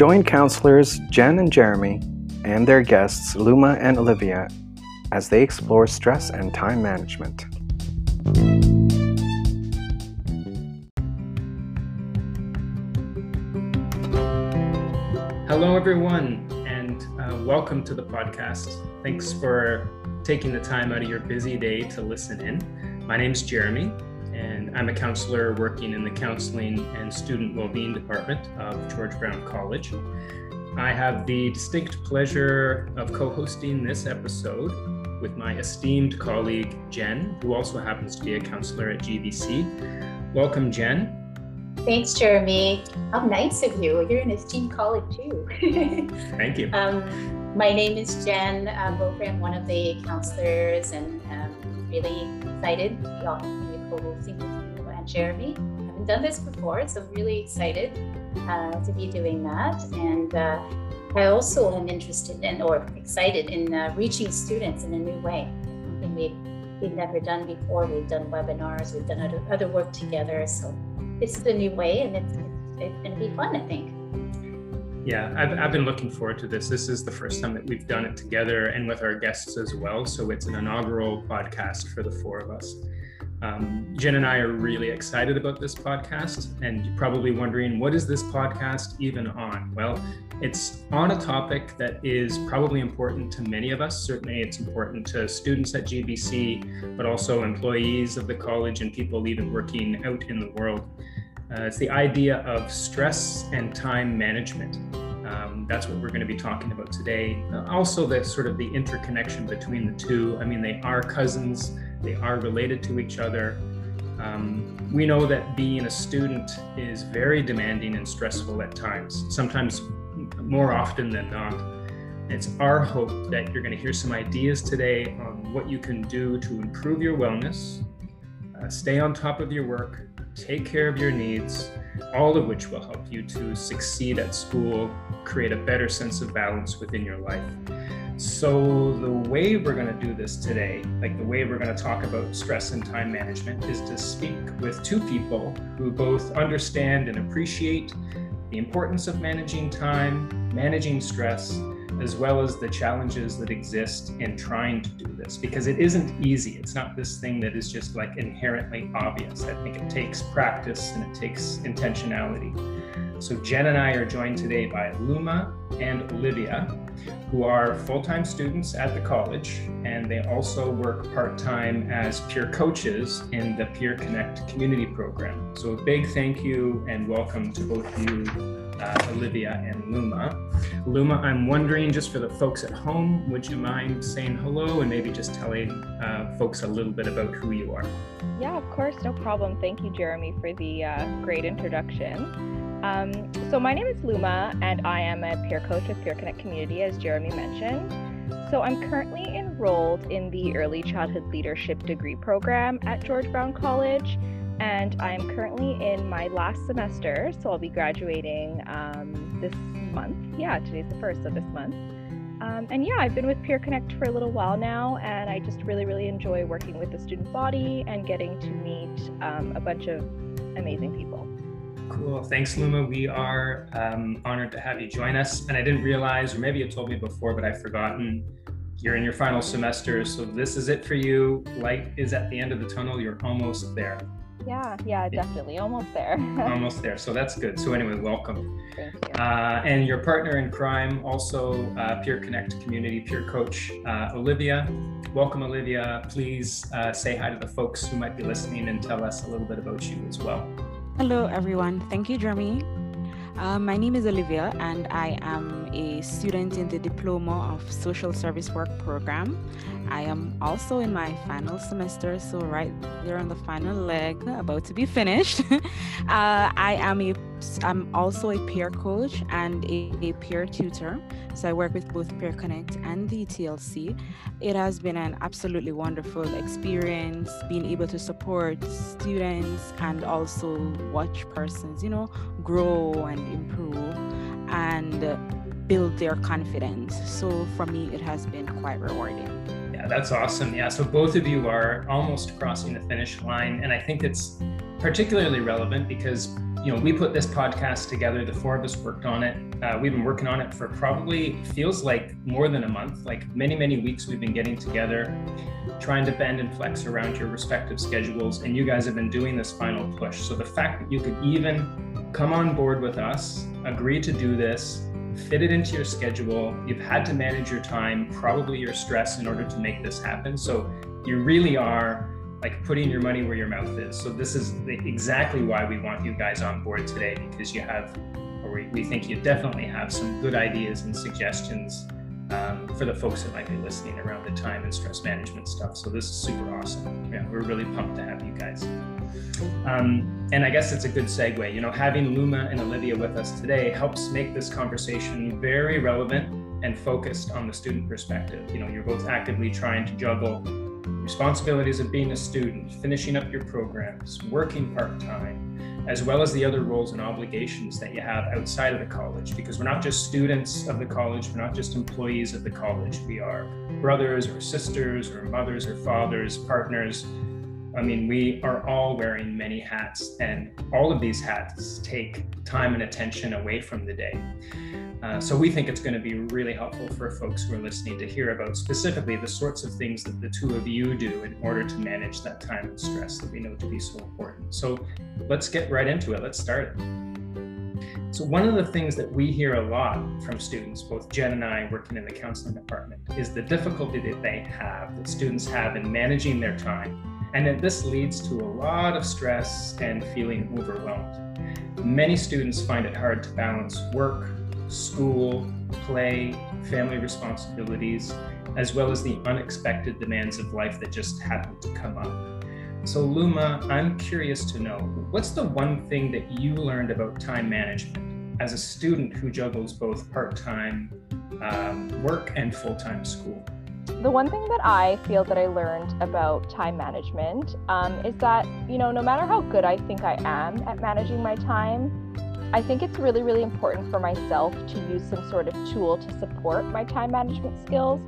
Join counselors Jen and Jeremy and their guests Luma and Olivia as they explore stress and time management. Hello, everyone, and uh, welcome to the podcast. Thanks for taking the time out of your busy day to listen in. My name is Jeremy, and I'm a counselor working in the Counseling and Student Wellbeing Department of George Brown College. I have the distinct pleasure of co hosting this episode with my esteemed colleague, Jen, who also happens to be a counselor at GBC. Welcome, Jen. Thanks, Jeremy. How nice of you. You're an esteemed colleague, too. Thank you. Um, my name is Jen Beaupre. I'm one of the counselors and um, really excited to be co-hosting with you and Jeremy. I haven't done this before, so I'm really excited uh, to be doing that. And uh, I also am interested in or excited in uh, reaching students in a new way. Something we've, we've never done before. We've done webinars, we've done other, other work together. So this is a new way and it's, it's going to be fun, I think. Yeah, I've, I've been looking forward to this. This is the first time that we've done it together and with our guests as well. So it's an inaugural podcast for the four of us. Um, Jen and I are really excited about this podcast, and you're probably wondering, what is this podcast even on? Well, it's on a topic that is probably important to many of us. Certainly, it's important to students at GBC, but also employees of the college and people even working out in the world. Uh, it's the idea of stress and time management. Um, that's what we're going to be talking about today. Uh, also, the sort of the interconnection between the two. I mean, they are cousins, they are related to each other. Um, we know that being a student is very demanding and stressful at times, sometimes more often than not. It's our hope that you're going to hear some ideas today on what you can do to improve your wellness, uh, stay on top of your work, take care of your needs, all of which will help you to succeed at school, create a better sense of balance within your life. So, the way we're going to do this today, like the way we're going to talk about stress and time management, is to speak with two people who both understand and appreciate the importance of managing time, managing stress, as well as the challenges that exist in trying to do this because it isn't easy. It's not this thing that is just like inherently obvious. I think it takes practice and it takes intentionality. So, Jen and I are joined today by Luma and Olivia, who are full time students at the college, and they also work part time as peer coaches in the Peer Connect community program. So, a big thank you and welcome to both of you uh, Olivia and Luma. Luma, I'm wondering, just for the folks at home, would you mind saying hello and maybe just telling uh, folks a little bit about who you are? Yeah, of course, no problem. Thank you, Jeremy, for the uh, great introduction. Um, so, my name is Luma, and I am a peer coach with Peer Connect Community, as Jeremy mentioned. So, I'm currently enrolled in the Early Childhood Leadership Degree Program at George Brown College and I'm currently in my last semester, so I'll be graduating um, this month. Yeah, today's the first of this month. Um, and yeah, I've been with Peer Connect for a little while now, and I just really, really enjoy working with the student body and getting to meet um, a bunch of amazing people. Cool. Thanks, Luma. We are um, honored to have you join us. And I didn't realize, or maybe you told me before, but I've forgotten. You're in your final semester, so this is it for you. Light is at the end of the tunnel. You're almost there. Yeah, yeah, definitely. Almost there. Almost there. So that's good. So, anyway, welcome. Thank you. Uh, and your partner in crime, also uh, Peer Connect community peer coach, uh, Olivia. Welcome, Olivia. Please uh, say hi to the folks who might be listening and tell us a little bit about you as well. Hello, everyone. Thank you, Jeremy. Uh, my name is Olivia, and I am a student in the Diploma of Social Service Work program. I am also in my final semester, so right there on the final leg, about to be finished. uh, I am a I'm also a peer coach and a, a, peer tutor. So I work with both Peer Connect and the TLC. It has been an absolutely wonderful experience being able to support students and also watch persons, you know, grow and improve and build their confidence. So for me, it has been quite rewarding. Yeah, that's awesome. Yeah, so both of you are almost crossing the finish line. And I think it's particularly relevant because you know, we put this podcast together. The four of us worked on it. Uh, we've been working on it for probably feels like more than a month, like many, many weeks. We've been getting together, trying to bend and flex around your respective schedules. And you guys have been doing this final push. So the fact that you could even come on board with us, agree to do this, fit it into your schedule. You've had to manage your time, probably your stress in order to make this happen. So you really are like putting your money where your mouth is. So this is exactly why we want you guys on board today because you have, or we, think you definitely have some good ideas and suggestions um, for the folks that might be listening around the time and stress management stuff. So this is super awesome. Yeah, we're really pumped to have you guys. Um, and I guess it's a good segue. You know, having Luma and Olivia with us today helps make this conversation very relevant and focused on the student perspective. You know, you're both actively trying to juggle responsibilities of being a student, finishing up your programs, working part time, as well as the other roles and obligations that you have outside of the college. Because we're not just students of the college, we're not just employees of the college, we are brothers or sisters or mothers or fathers, partners. I mean, we are all wearing many hats, and all of these hats take time and attention away from the day. Uh, so we think it's going to be really helpful for folks who are listening to hear about specifically the sorts of things that the two of you do in order to manage that time and stress that we know to be so important. So let's get right into it. Let's start. So one of the things that we hear a lot from students, both Jen and I working in the counseling department, is the difficulty that they have, that students have in managing their time. And that this leads to a lot of stress and feeling overwhelmed. Many students find it hard to balance work, school, play, family responsibilities, as well as the unexpected demands of life that just happen to come up. So, Luma, I'm curious to know what's the one thing that you learned about time management as a student who juggles both part time um, work and full time school? The one thing that I feel that I learned about time management um, is that, you know, no matter how good I think I am at managing my time, I think it's really, really important for myself to use some sort of tool to support my time management skills.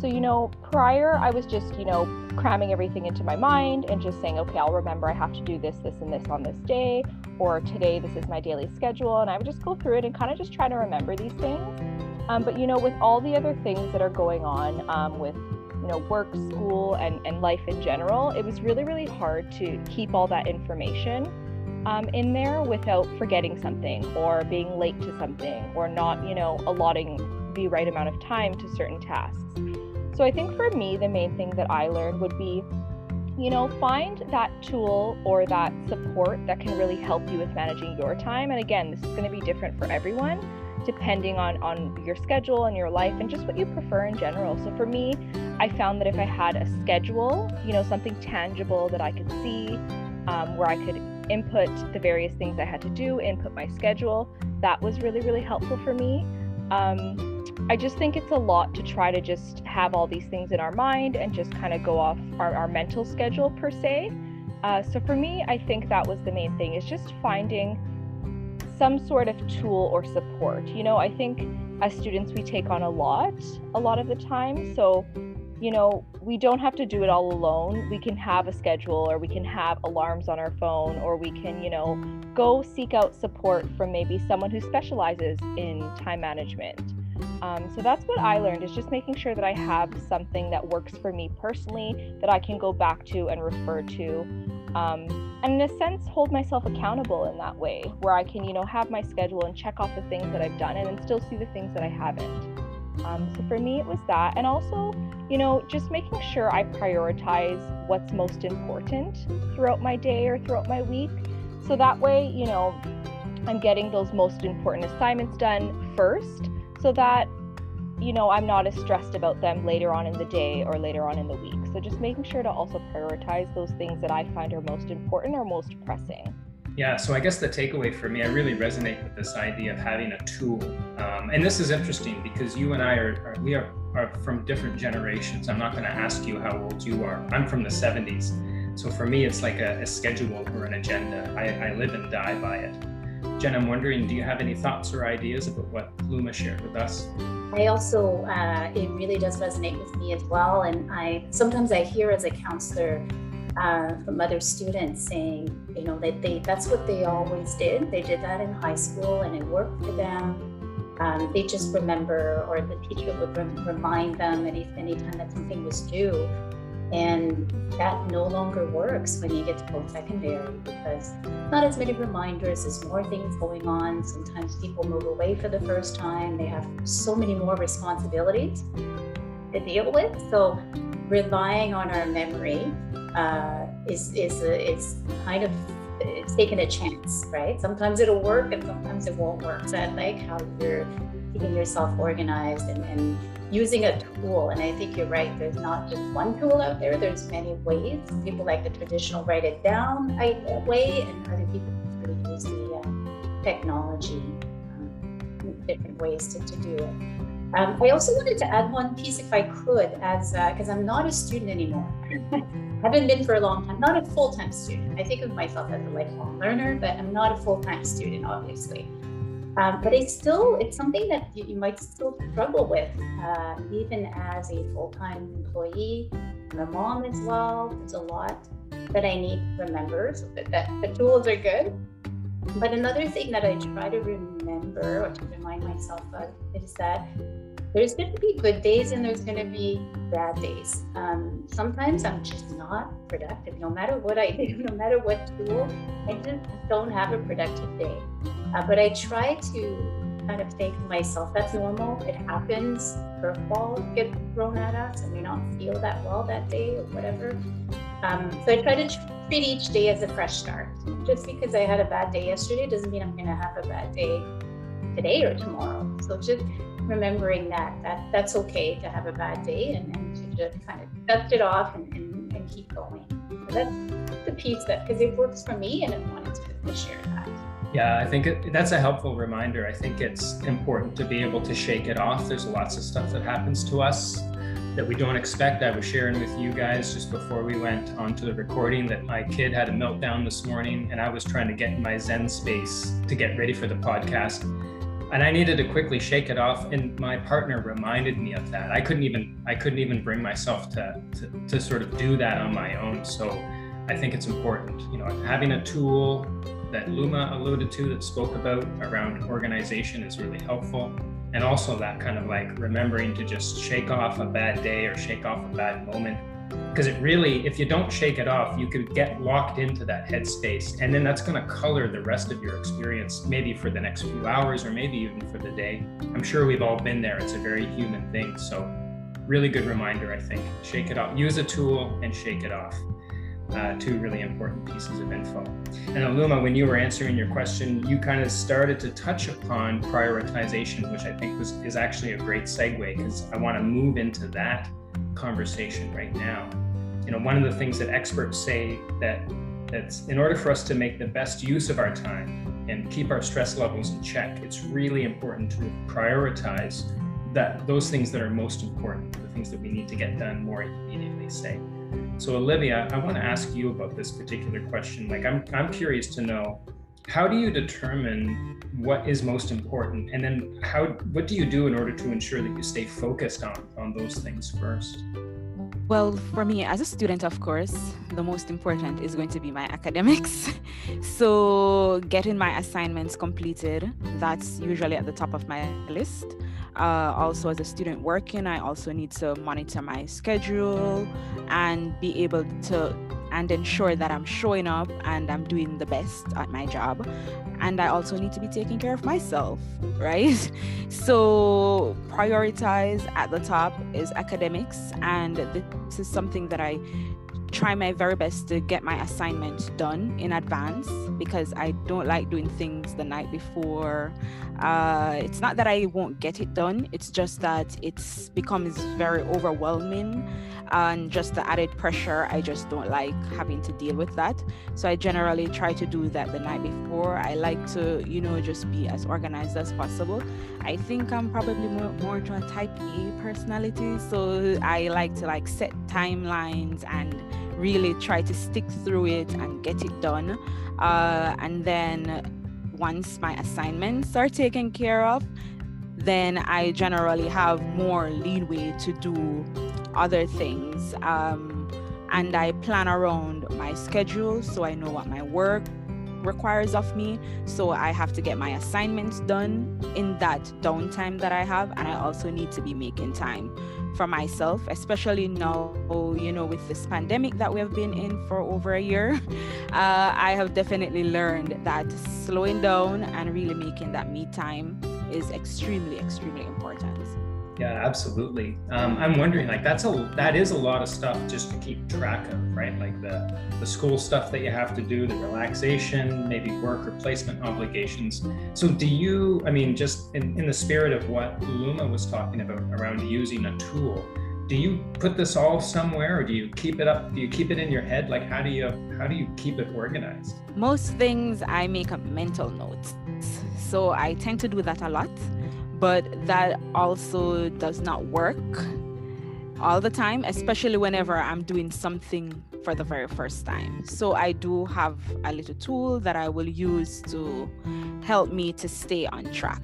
So, you know, prior I was just, you know, cramming everything into my mind and just saying, okay, I'll remember I have to do this, this, and this on this day, or today this is my daily schedule. And I would just go through it and kind of just try to remember these things. Um, but, you know, with all the other things that are going on um, with, you know, work, school, and, and life in general, it was really, really hard to keep all that information um, in there without forgetting something or being late to something or not, you know, allotting the right amount of time to certain tasks. So I think for me, the main thing that I learned would be, you know, find that tool or that support that can really help you with managing your time. And again, this is going to be different for everyone depending on on your schedule and your life and just what you prefer in general. So for me, I found that if I had a schedule, you know, something tangible that I could see, um, where I could input the various things I had to do, input my schedule. That was really, really helpful for me. Um, I just think it's a lot to try to just have all these things in our mind and just kind of go off our, our mental schedule per se. Uh, so for me, I think that was the main thing is just finding some sort of tool or support. You know, I think as students, we take on a lot, a lot of the time. So you know, we don't have to do it all alone. We can have a schedule or we can have alarms on our phone or we can, you know, go seek out support from maybe someone who specializes in time management. Um, so that's what I learned is just making sure that I have something that works for me personally that I can go back to and refer to. Um, and in a sense, hold myself accountable in that way where I can, you know, have my schedule and check off the things that I've done and then still see the things that I haven't. Um, so for me, it was that. And also, you know, just making sure I prioritize what's most important throughout my day or throughout my week. So that way, you know, I'm getting those most important assignments done first so that, you know, I'm not as stressed about them later on in the day or later on in the week. So just making sure to also prioritize those things that I find are most important or most pressing. Yeah, so I guess the takeaway for me, I really resonate with this idea of having a tool. Um, and this is interesting because you and I are, are we are, are from different generations. I'm not going to ask you how old you are. I'm from the 70s. So for me, it's like a, a schedule or an agenda. I, I live and die by it. Jen, I'm wondering, do you have any thoughts or ideas about what Luma shared with us? I also, uh, it really does resonate with me as well. And I sometimes I hear as a counselor uh, from other students saying, you know, that they that's what they always did. They did that in high school and it worked for them. Um, they just remember, or the teacher would remind them any anytime that something was due. And that no longer works when you get to post secondary because not as many reminders, there's more things going on. Sometimes people move away for the first time, they have so many more responsibilities to deal with. So relying on our memory uh, is is a, is kind of it's taking a chance, right? Sometimes it'll work and sometimes it won't work. So I like how you're keeping yourself organized and, and using a tool. And I think you're right. There's not just one tool out there. There's many ways. People like the traditional write it down way, and other people really use the uh, technology, um, different ways to, to do it. Um, I also wanted to add one piece, if I could, as because uh, I'm not a student anymore. haven't been for a long time. Not a full time student. I think of myself as a lifelong learner, but I'm not a full time student, obviously. Um, but it's still it's something that you, you might still struggle with, uh, even as a full time employee. I'm a mom as well. There's a lot that I need to remember. So that, that the tools are good. But another thing that I try to remember or to remind myself of is that there's going to be good days and there's going to be bad days. Um, sometimes I'm just not productive. No matter what I do, no matter what tool, I just don't have a productive day. Uh, but I try to kind of think to myself, that's normal. It happens. Curveballs get thrown at us and we don't feel that well that day or whatever. Um, so I try to treat each day as a fresh start. Just because I had a bad day yesterday doesn't mean I'm going to have a bad day today or tomorrow. So just remembering that that that's okay to have a bad day and, and to just kind of dust it off and, and, and keep going. So that's the piece that because it works for me and I wanted to, share that. Yeah, I think it, that's a helpful reminder. I think it's important to be able to shake it off. There's lots of stuff that happens to us that we don't expect. I was sharing with you guys just before we went onto the recording that my kid had a meltdown this morning and I was trying to get in my Zen space to get ready for the podcast and I needed to quickly shake it off. And my partner reminded me of that. I couldn't even I couldn't even bring myself to to, to sort of do that on my own. So I think it's important, you know, having a tool that Luma alluded to that spoke about around organization is really helpful. And also that kind of like remembering to just shake off a bad day or shake off a bad moment because it really if you don't shake it off you could get locked into that headspace. And then that's going to color the rest of your experience maybe for the next few hours or maybe even for the day. I'm sure we've all been there. It's a very human thing. So really good reminder i think. Shake it off. Use a tool and shake it off. Uh, two really important pieces of info. And Aluma, when you were answering your question, you kind of started to touch upon prioritization, which I think was is actually a great segue because I want to move into that conversation right now. You know, one of the things that experts say that that's in order for us to make the best use of our time and keep our stress levels in check, it's really important to prioritize that those things that are most important, the things that we need to get done more immediately, say. So Olivia, I want to ask you about this particular question. Like I'm I'm curious to know how do you determine what is most important and then how what do you do in order to ensure that you stay focused on on those things first well for me as a student of course the most important is going to be my academics. So getting my assignments completed that's usually at the top of my list uh, also as a student working i also need to monitor my schedule and be able to and ensure that I'm showing up and I'm doing the best at my job. And I also need to be taking care of myself, right? So, prioritize at the top is academics. And this is something that I try my very best to get my assignment done in advance because I don't like doing things the night before. Uh, it's not that I won't get it done, it's just that it's becomes very overwhelming and just the added pressure. I just don't like having to deal with that. So I generally try to do that the night before. I like to, you know, just be as organized as possible. I think I'm probably more, more to a type A personality. So I like to like set timelines and really try to stick through it and get it done. Uh, and then once my assignments are taken care of, then I generally have more leeway to do other things. Um, and I plan around my schedule so I know what my work requires of me. So I have to get my assignments done in that downtime that I have. And I also need to be making time for myself, especially now, you know, with this pandemic that we have been in for over a year. Uh, I have definitely learned that slowing down and really making that me time is extremely, extremely important. Yeah, absolutely. Um, I'm wondering, like, that's a that is a lot of stuff just to keep track of, right? Like the the school stuff that you have to do, the relaxation, maybe work or placement obligations. So, do you? I mean, just in, in the spirit of what Luma was talking about around using a tool, do you put this all somewhere, or do you keep it up? Do you keep it in your head? Like, how do you how do you keep it organized? Most things I make up mental notes, so I tend to do that a lot but that also does not work all the time, especially whenever I'm doing something for the very first time. So I do have a little tool that I will use to help me to stay on track,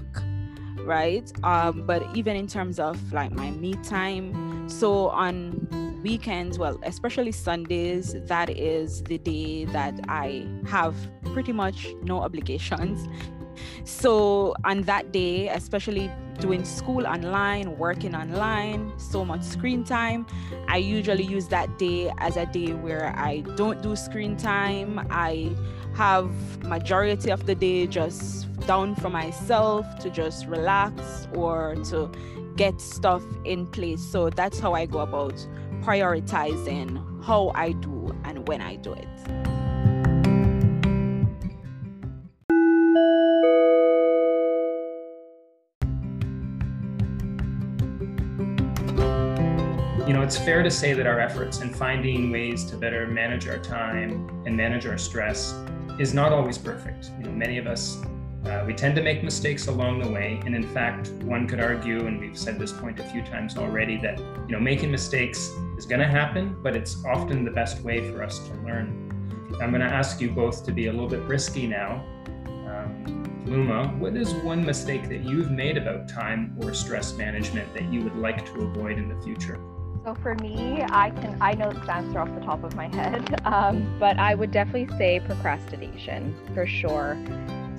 right? Um, but even in terms of like my me time, so on weekends, well, especially Sundays, that is the day that I have pretty much no obligations so on that day, especially doing school online, working online, so much screen time, I usually use that day as a day where I don't do screen time. I have majority of the day just down for myself to just relax or to get stuff in place. So that's how I go about prioritizing how I do and when I do it. It's fair to say that our efforts in finding ways to better manage our time and manage our stress is not always perfect. You know, many of us uh, we tend to make mistakes along the way, and in fact, one could argue, and we've said this point a few times already, that you know making mistakes is going to happen, but it's often the best way for us to learn. I'm going to ask you both to be a little bit risky now. Um, Luma, what is one mistake that you've made about time or stress management that you would like to avoid in the future? So for me, I can I know the answer off the top of my head, um, but I would definitely say procrastination for sure.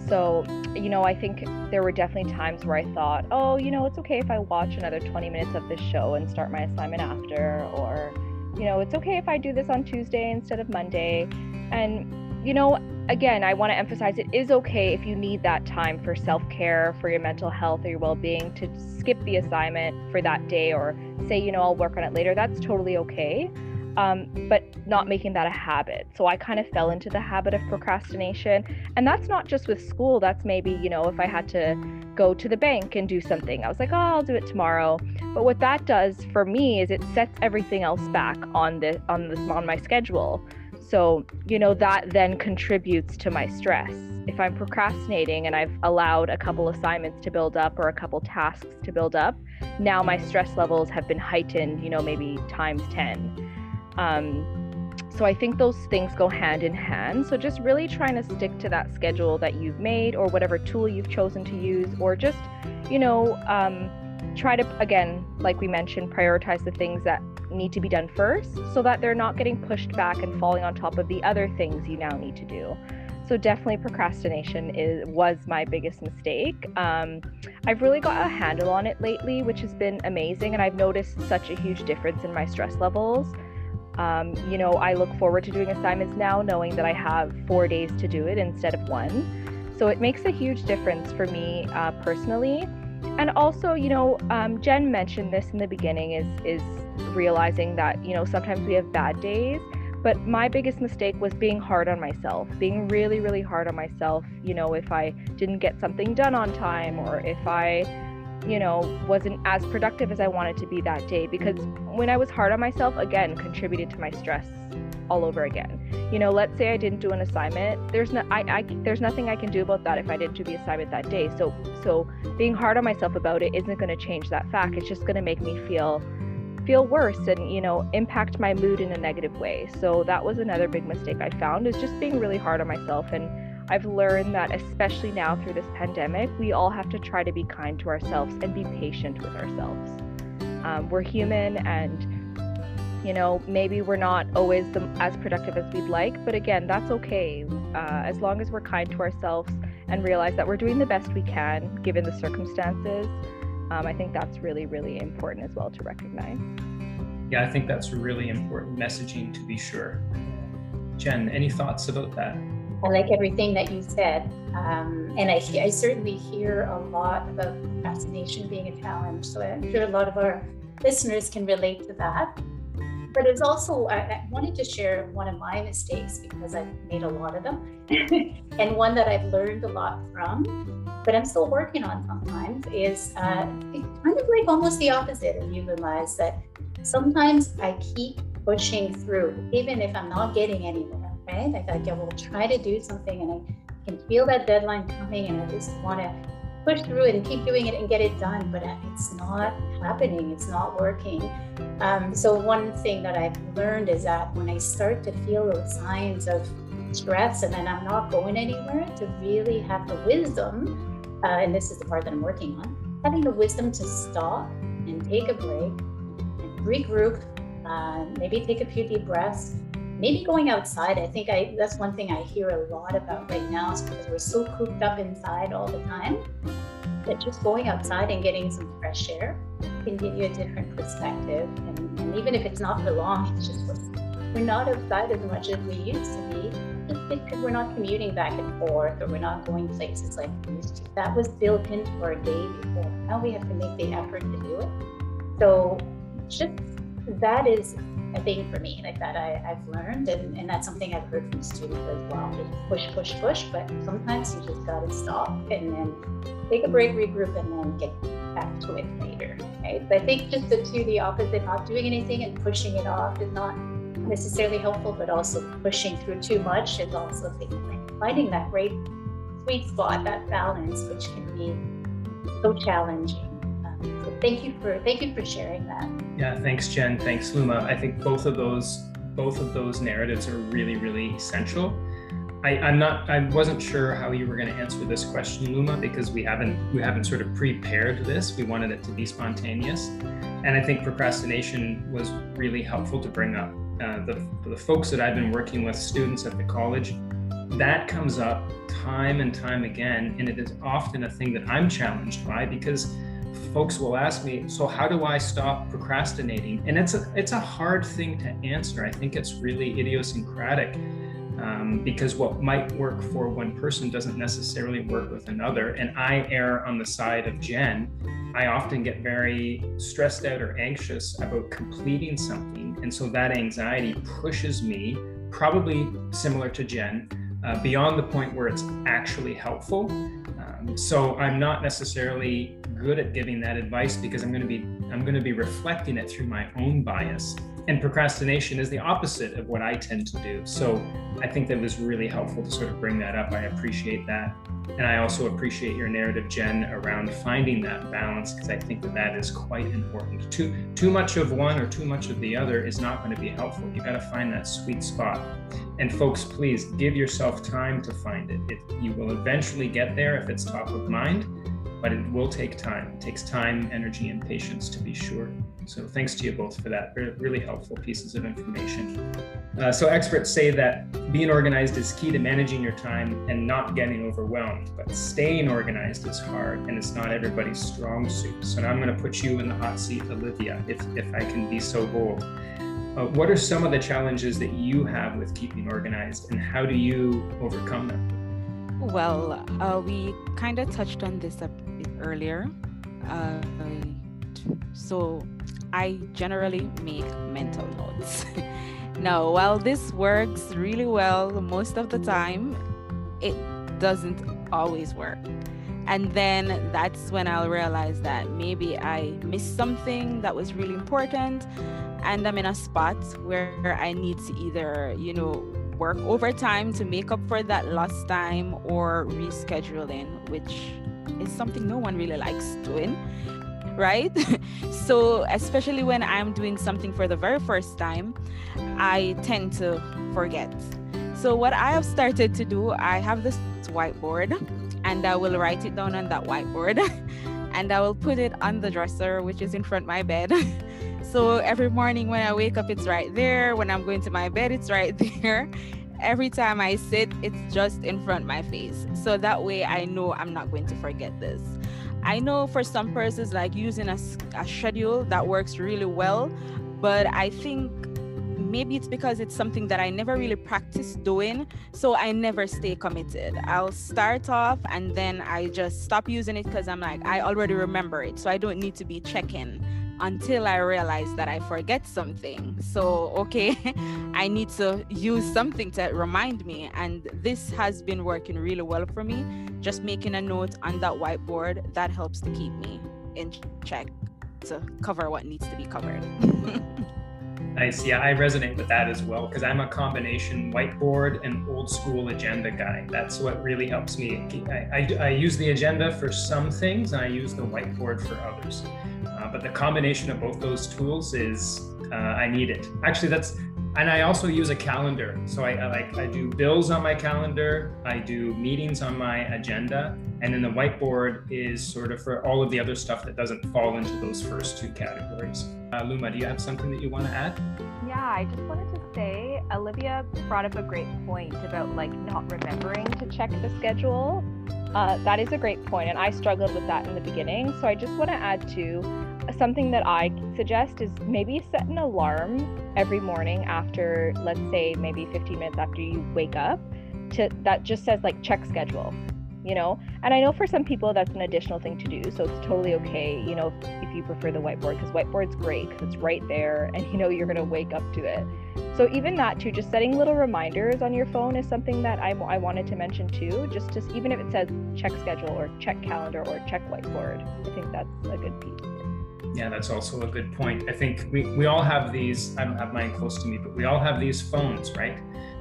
So, you know, I think there were definitely times where I thought, oh, you know, it's okay if I watch another 20 minutes of this show and start my assignment after, or, you know, it's okay if I do this on Tuesday instead of Monday. And you know, again, I want to emphasize it is okay if you need that time for self care, for your mental health or your well being to skip the assignment for that day or say, you know, I'll work on it later. That's totally okay. Um, but not making that a habit. So I kind of fell into the habit of procrastination. And that's not just with school, that's maybe, you know, if I had to go to the bank and do something, I was like, oh, I'll do it tomorrow. But what that does for me is it sets everything else back on the on the on my schedule. So, you know, that then contributes to my stress. If I'm procrastinating and I've allowed a couple assignments to build up or a couple tasks to build up, now my stress levels have been heightened, you know, maybe times 10. Um, so I think those things go hand in hand. So just really trying to stick to that schedule that you've made or whatever tool you've chosen to use, or just, you know, um, try to, again, like we mentioned, prioritize the things that need to be done first so that they're not getting pushed back and falling on top of the other things you now need to do. So definitely procrastination is was my biggest mistake. Um, I've really got a handle on it lately, which has been amazing, and I've noticed such a huge difference in my stress levels. Um, you know, I look forward to doing assignments now, knowing that I have four days to do it instead of one. So it makes a huge difference for me uh, personally. And also, you know, um, Jen mentioned this in the beginning is is realizing that, you know, sometimes we have bad days. But my biggest mistake was being hard on myself, being really, really hard on myself. You know, if I didn't get something done on time or if I, you know, wasn't as productive as I wanted to be that day. Because mm-hmm. when I was hard on myself, again, contributed to my stress all over again. You know, let's say I didn't do an assignment. There's no, I, I, there's nothing I can do about that if I didn't do the assignment that day. So, so being hard on myself about it isn't going to change that fact. It's just going to make me feel feel worse and you know impact my mood in a negative way. So that was another big mistake i found is just being really hard on myself. And i've learned that especially now through this pandemic we all have to try to be kind to ourselves and be patient with ourselves. Um, we're human and You know, maybe we're not always the, as productive as we'd like, but again, that's okay. Uh, as long as we're kind to ourselves and realize that we're doing the best we can given the circumstances, um, I think that's really, really important as well to recognize. Yeah, I think that's really important messaging to be sure. Jen, any thoughts about that? I like everything that you said. Um, and I, I certainly hear a lot about procrastination being a challenge. So I'm sure a lot of our listeners can relate to that. But it's also, I, I wanted to share one of my mistakes because I've made a lot of them, and one that I've learned a lot from, but I'm still working on sometimes, is uh, kind of like almost the opposite of you realize that sometimes I keep pushing through, even if I'm not getting anywhere, right? Like I will try to do something and I can feel that deadline coming and I just want to push through it and keep doing it and get it done, but it's not happening, it's not working. Um, so, one thing that I've learned is that when I start to feel those signs of stress and then I'm not going anywhere, to really have the wisdom, uh, and this is the part that I'm working on, having the wisdom to stop and take a break and regroup, uh, maybe take a few deep breaths maybe going outside. I think i that's one thing i hear a lot about right now is because we're so cooped up inside all the time that just going outside and getting some fresh air can give you a different perspective. And, and even if it's not for long it's just we're not outside as much as we used to be because we're not commuting back and forth or we're not going places like we used to that was built into our day before now we have to make the effort to do it so just that is a thing for me like that I, I've learned and, and that's something I've heard from students as well. Just push, push, push, but sometimes you just gotta stop and then take a break, regroup, and then get back to it later. But I think just the two, the opposite, not doing anything and pushing it off is not necessarily helpful, but also pushing through too much is also finding that great sweet spot, that balance, which can be so challenging. Um, so thank you for thank you for sharing that. Yeah, thanks, Jen. Thanks, Luma. I think both of those both of those narratives are really, really essential. I, I'm not I wasn't sure how you were going to answer this question, Luma, because we haven't we haven't sort of prepared this. We wanted it to be spontaneous. And I think procrastination was really helpful to bring up. Uh, the, the folks that I've been working with, students at the college, that comes up time and time again. And it is often a thing that I'm challenged by because folks will ask me, so how do I stop procrastinating? And it's a it's a hard thing to answer. I think it's really idiosyncratic um, because what might work for one person doesn't necessarily work with another. And I err on the side of Jen. I often get very stressed out or anxious about completing something, and so that anxiety pushes me, probably similar to Jen, uh, beyond the point where it's actually helpful. Um, so I'm not necessarily good at giving that advice because I'm going to be I'm going to be reflecting it through my own bias. And procrastination is the opposite of what I tend to do. So I think that was really helpful to sort of bring that up. I appreciate that. And I also appreciate your narrative, Jen, around finding that balance because I think that that is quite important. Too too much of one or too much of the other is not going to be helpful. You got to find that sweet spot. And folks, please give yourself time to find it. it. You will eventually get there if it's top of mind but it will take time. It takes time, energy, and patience to be sure. So thanks to you both for that. Really helpful pieces of information. Uh, so experts say that being organized is key to managing your time and not getting overwhelmed, but staying organized is hard and it's not everybody's strong suit. So now I'm going to put you in the hot seat, Olivia, if, if I can be so bold. Uh, what are some of the challenges that you have with keeping organized and how do you overcome them? Well, uh, we kind of touched on this a earlier. Uh, so, I generally make mental notes. now, while this works really well most of the time, it doesn't always work. And then that's when I'll realize that maybe I missed something that was really important and I'm in a spot where I need to either, you know, work overtime to make up for that lost time or rescheduling, which is something no one really likes doing, right? so, especially when I'm doing something for the very first time, I tend to forget. So, what I have started to do, I have this whiteboard and I will write it down on that whiteboard and I will put it on the dresser, which is in front of my bed. So every morning when I wake up, it's right there. When I'm going to my bed, it's right there. Every time I sit, it's just in front my face. So that way I know I'm not going to forget this. I know for some persons, like using a, a schedule that works really well, but I think maybe it's because it's something that I never really practice doing. So I never stay committed. I'll start off and then I just stop using it because I'm like, I already remember it. So I don't need to be checking until I realize that I forget something. So, okay, I need to use something to remind me. And this has been working really well for me. Just making a note on that whiteboard that helps to keep me in check to cover what needs to be covered. Nice. Yeah, I resonate with that as well because I'm a combination whiteboard and old school agenda guy. That's what really helps me. I, I, I use the agenda for some things and I use the whiteboard for others. But the combination of both those tools is uh, I need it. Actually, that's and I also use a calendar. So I, I, like I do bills on my calendar, I do meetings on my agenda, and then the whiteboard is sort of for all of the other stuff that doesn't fall into those first two categories. Uh, Luma, do you have something that you want to add? Yeah, I just wanted to say Olivia brought up a great point about like not remembering to check the schedule. Uh, that is a great point, and I struggled with that in the beginning. So I just want to add to something that I suggest is maybe set an alarm every morning after, let's say, maybe 15 minutes after you wake up, to that just says like check schedule, you know. And I know for some people that's an additional thing to do, so it's totally okay, you know, if, if you prefer the whiteboard, because whiteboard's great because it's right there, and you know you're gonna wake up to it. So even that too, just setting little reminders on your phone is something that I, I wanted to mention too. Just to even if it says check schedule or check calendar or check whiteboard, I think that's a good piece. Yeah, that's also a good point. I think we, we all have these, I don't have mine close to me, but we all have these phones, right?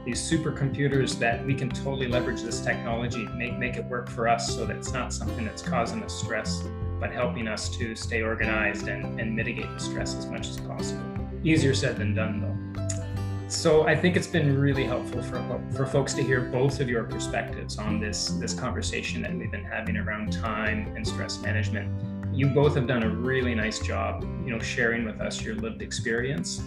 These supercomputers that we can totally leverage this technology, make, make it work for us so that it's not something that's causing us stress, but helping us to stay organized and, and mitigate the stress as much as possible. Easier said than done, though. So I think it's been really helpful for, for folks to hear both of your perspectives on this, this conversation that we've been having around time and stress management you both have done a really nice job, you know, sharing with us your lived experience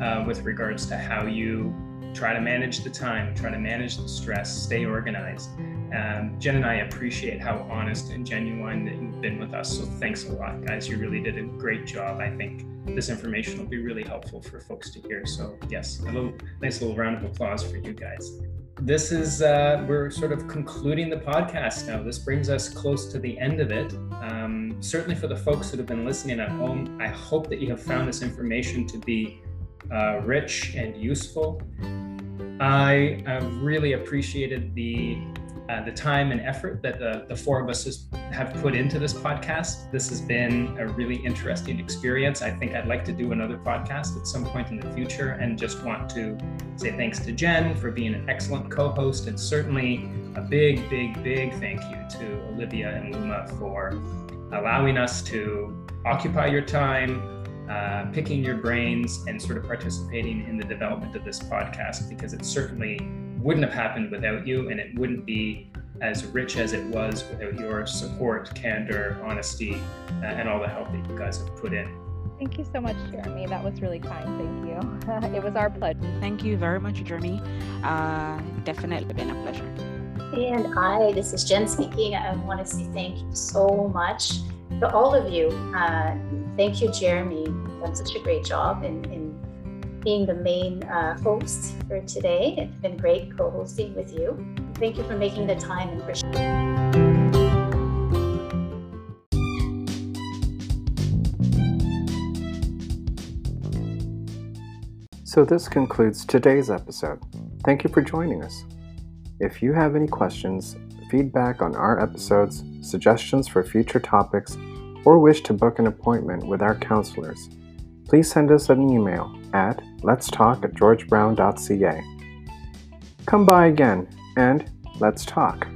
uh, with regards to how you try to manage the time, try to manage the stress, stay organized. Um, Jen and I appreciate how honest and genuine that you've been with us. So thanks a lot, guys. You really did a great job. I think this information will be really helpful for folks to hear. So yes, a little nice little round of applause for you guys this is uh, we're sort of concluding the podcast now. This brings us close to the end of it. Um, certainly, for the folks that have been listening at home, I hope that you have found this information to be uh, rich and useful. I have really appreciated the uh, the time and effort that the, the four of us has, have put into this podcast. This has been a really interesting experience. I think I'd like to do another podcast at some point in the future and just want to say thanks to Jen for being an excellent co host and certainly a big, big, big thank you to Olivia and Luma for allowing us to occupy your time. Uh, picking your brains and sort of participating in the development of this podcast because it certainly wouldn't have happened without you, and it wouldn't be as rich as it was without your support, candor, honesty, uh, and all the help that you guys have put in. Thank you so much, Jeremy. That was really kind. Thank you. it was our pleasure. Thank you very much, Jeremy. Uh, definitely been a pleasure. And I, this is Jen speaking. I want to say thank you so much to all of you. Uh, thank you, Jeremy. You've done such a great job in, in being the main uh, host for today. It's been great co hosting with you. Thank you for making the time and for So, this concludes today's episode. Thank you for joining us. If you have any questions, feedback on our episodes, suggestions for future topics, or wish to book an appointment with our counselors, please send us an email at let's at georgebrown.ca. Come by again and let's talk.